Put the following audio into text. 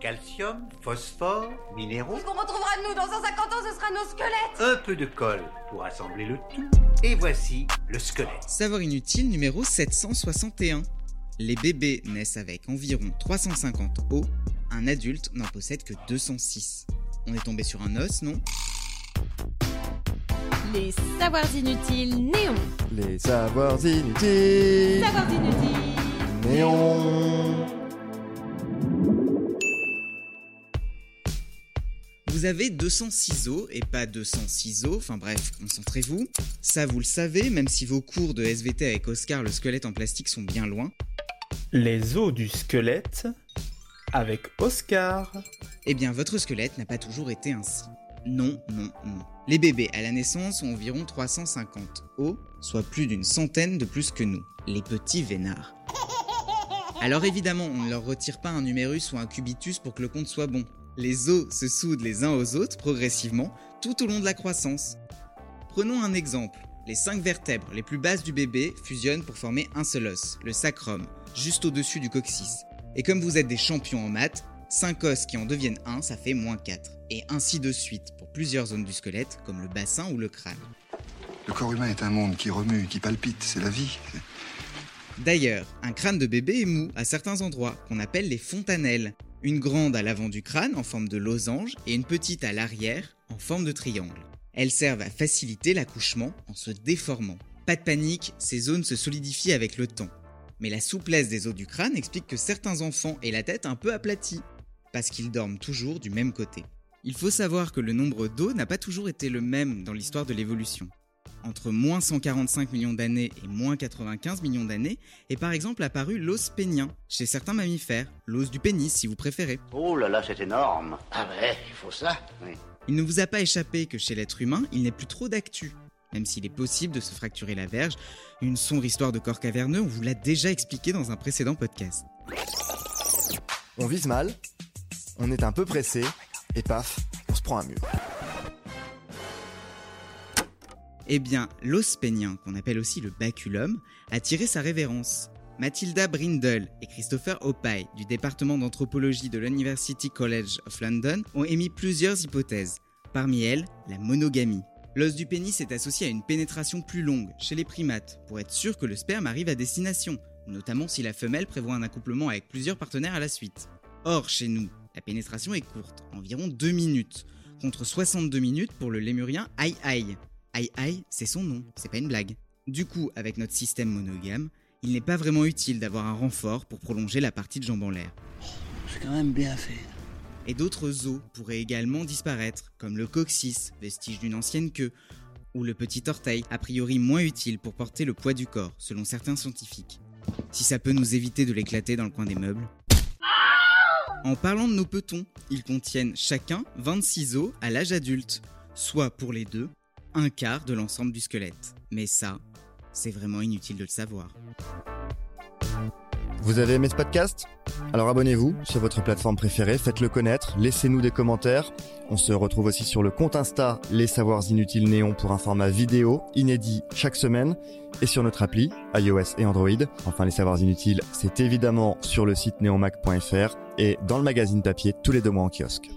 calcium, phosphore, minéraux, Ce qu'on retrouvera de nous dans 150 ans, ce sera nos squelettes un peu de colle pour assembler le tout. Et voici le squelette. Savoir inutile numéro 761. Les bébés naissent avec environ 350 os, un adulte n'en possède que 206. On est tombé sur un os, non? Les savoirs inutiles néons. Les savoirs inutiles. Savoirs inutiles. Néon. Vous avez 200 ciseaux et pas 200 ciseaux, enfin bref, concentrez-vous. Ça vous le savez, même si vos cours de SVT avec Oscar le squelette en plastique sont bien loin. Les os du squelette avec Oscar. Eh bien, votre squelette n'a pas toujours été ainsi. Non, non, non. Les bébés à la naissance ont environ 350 os, soit plus d'une centaine de plus que nous, les petits vénards. Alors évidemment, on ne leur retire pas un numérus ou un cubitus pour que le compte soit bon. Les os se soudent les uns aux autres progressivement tout au long de la croissance. Prenons un exemple. Les cinq vertèbres les plus basses du bébé fusionnent pour former un seul os, le sacrum, juste au-dessus du coccyx. Et comme vous êtes des champions en maths, 5 os qui en deviennent 1, ça fait moins 4. Et ainsi de suite pour plusieurs zones du squelette, comme le bassin ou le crâne. Le corps humain est un monde qui remue, qui palpite, c'est la vie. D'ailleurs, un crâne de bébé est mou à certains endroits, qu'on appelle les fontanelles. Une grande à l'avant du crâne en forme de losange et une petite à l'arrière en forme de triangle. Elles servent à faciliter l'accouchement en se déformant. Pas de panique, ces zones se solidifient avec le temps. Mais la souplesse des os du crâne explique que certains enfants aient la tête un peu aplatie, parce qu'ils dorment toujours du même côté. Il faut savoir que le nombre d'os n'a pas toujours été le même dans l'histoire de l'évolution. Entre moins 145 millions d'années et moins 95 millions d'années est par exemple apparu l'os pénien, chez certains mammifères, l'os du pénis si vous préférez. Oh là là, c'est énorme. Ah ouais, il faut ça. Oui. Il ne vous a pas échappé que chez l'être humain, il n'est plus trop d'actu. Même s'il est possible de se fracturer la verge, une sombre histoire de corps caverneux, on vous l'a déjà expliqué dans un précédent podcast. On vise mal, on est un peu pressé, et paf, on se prend un mur. Eh bien, l'os pénien, qu'on appelle aussi le baculum, a tiré sa révérence. Mathilda Brindle et Christopher Opie du département d'anthropologie de l'University College of London ont émis plusieurs hypothèses. Parmi elles, la monogamie. L'os du pénis est associé à une pénétration plus longue chez les primates pour être sûr que le sperme arrive à destination, notamment si la femelle prévoit un accouplement avec plusieurs partenaires à la suite. Or, chez nous, la pénétration est courte, environ 2 minutes, contre 62 minutes pour le lémurien Ai Ai. Ai Ai, c'est son nom, c'est pas une blague. Du coup, avec notre système monogame, il n'est pas vraiment utile d'avoir un renfort pour prolonger la partie de jambe en l'air. C'est quand même bien fait. Et d'autres os pourraient également disparaître, comme le coccyx, vestige d'une ancienne queue, ou le petit orteil, a priori moins utile pour porter le poids du corps, selon certains scientifiques. Si ça peut nous éviter de l'éclater dans le coin des meubles. En parlant de nos petons, ils contiennent chacun 26 os à l'âge adulte, soit pour les deux, un quart de l'ensemble du squelette. Mais ça, c'est vraiment inutile de le savoir. Vous avez aimé ce podcast? Alors abonnez-vous sur votre plateforme préférée, faites-le connaître, laissez-nous des commentaires. On se retrouve aussi sur le compte Insta Les Savoirs Inutiles Néon pour un format vidéo inédit chaque semaine et sur notre appli iOS et Android. Enfin, Les Savoirs Inutiles, c'est évidemment sur le site neonmac.fr et dans le magazine papier tous les deux mois en kiosque.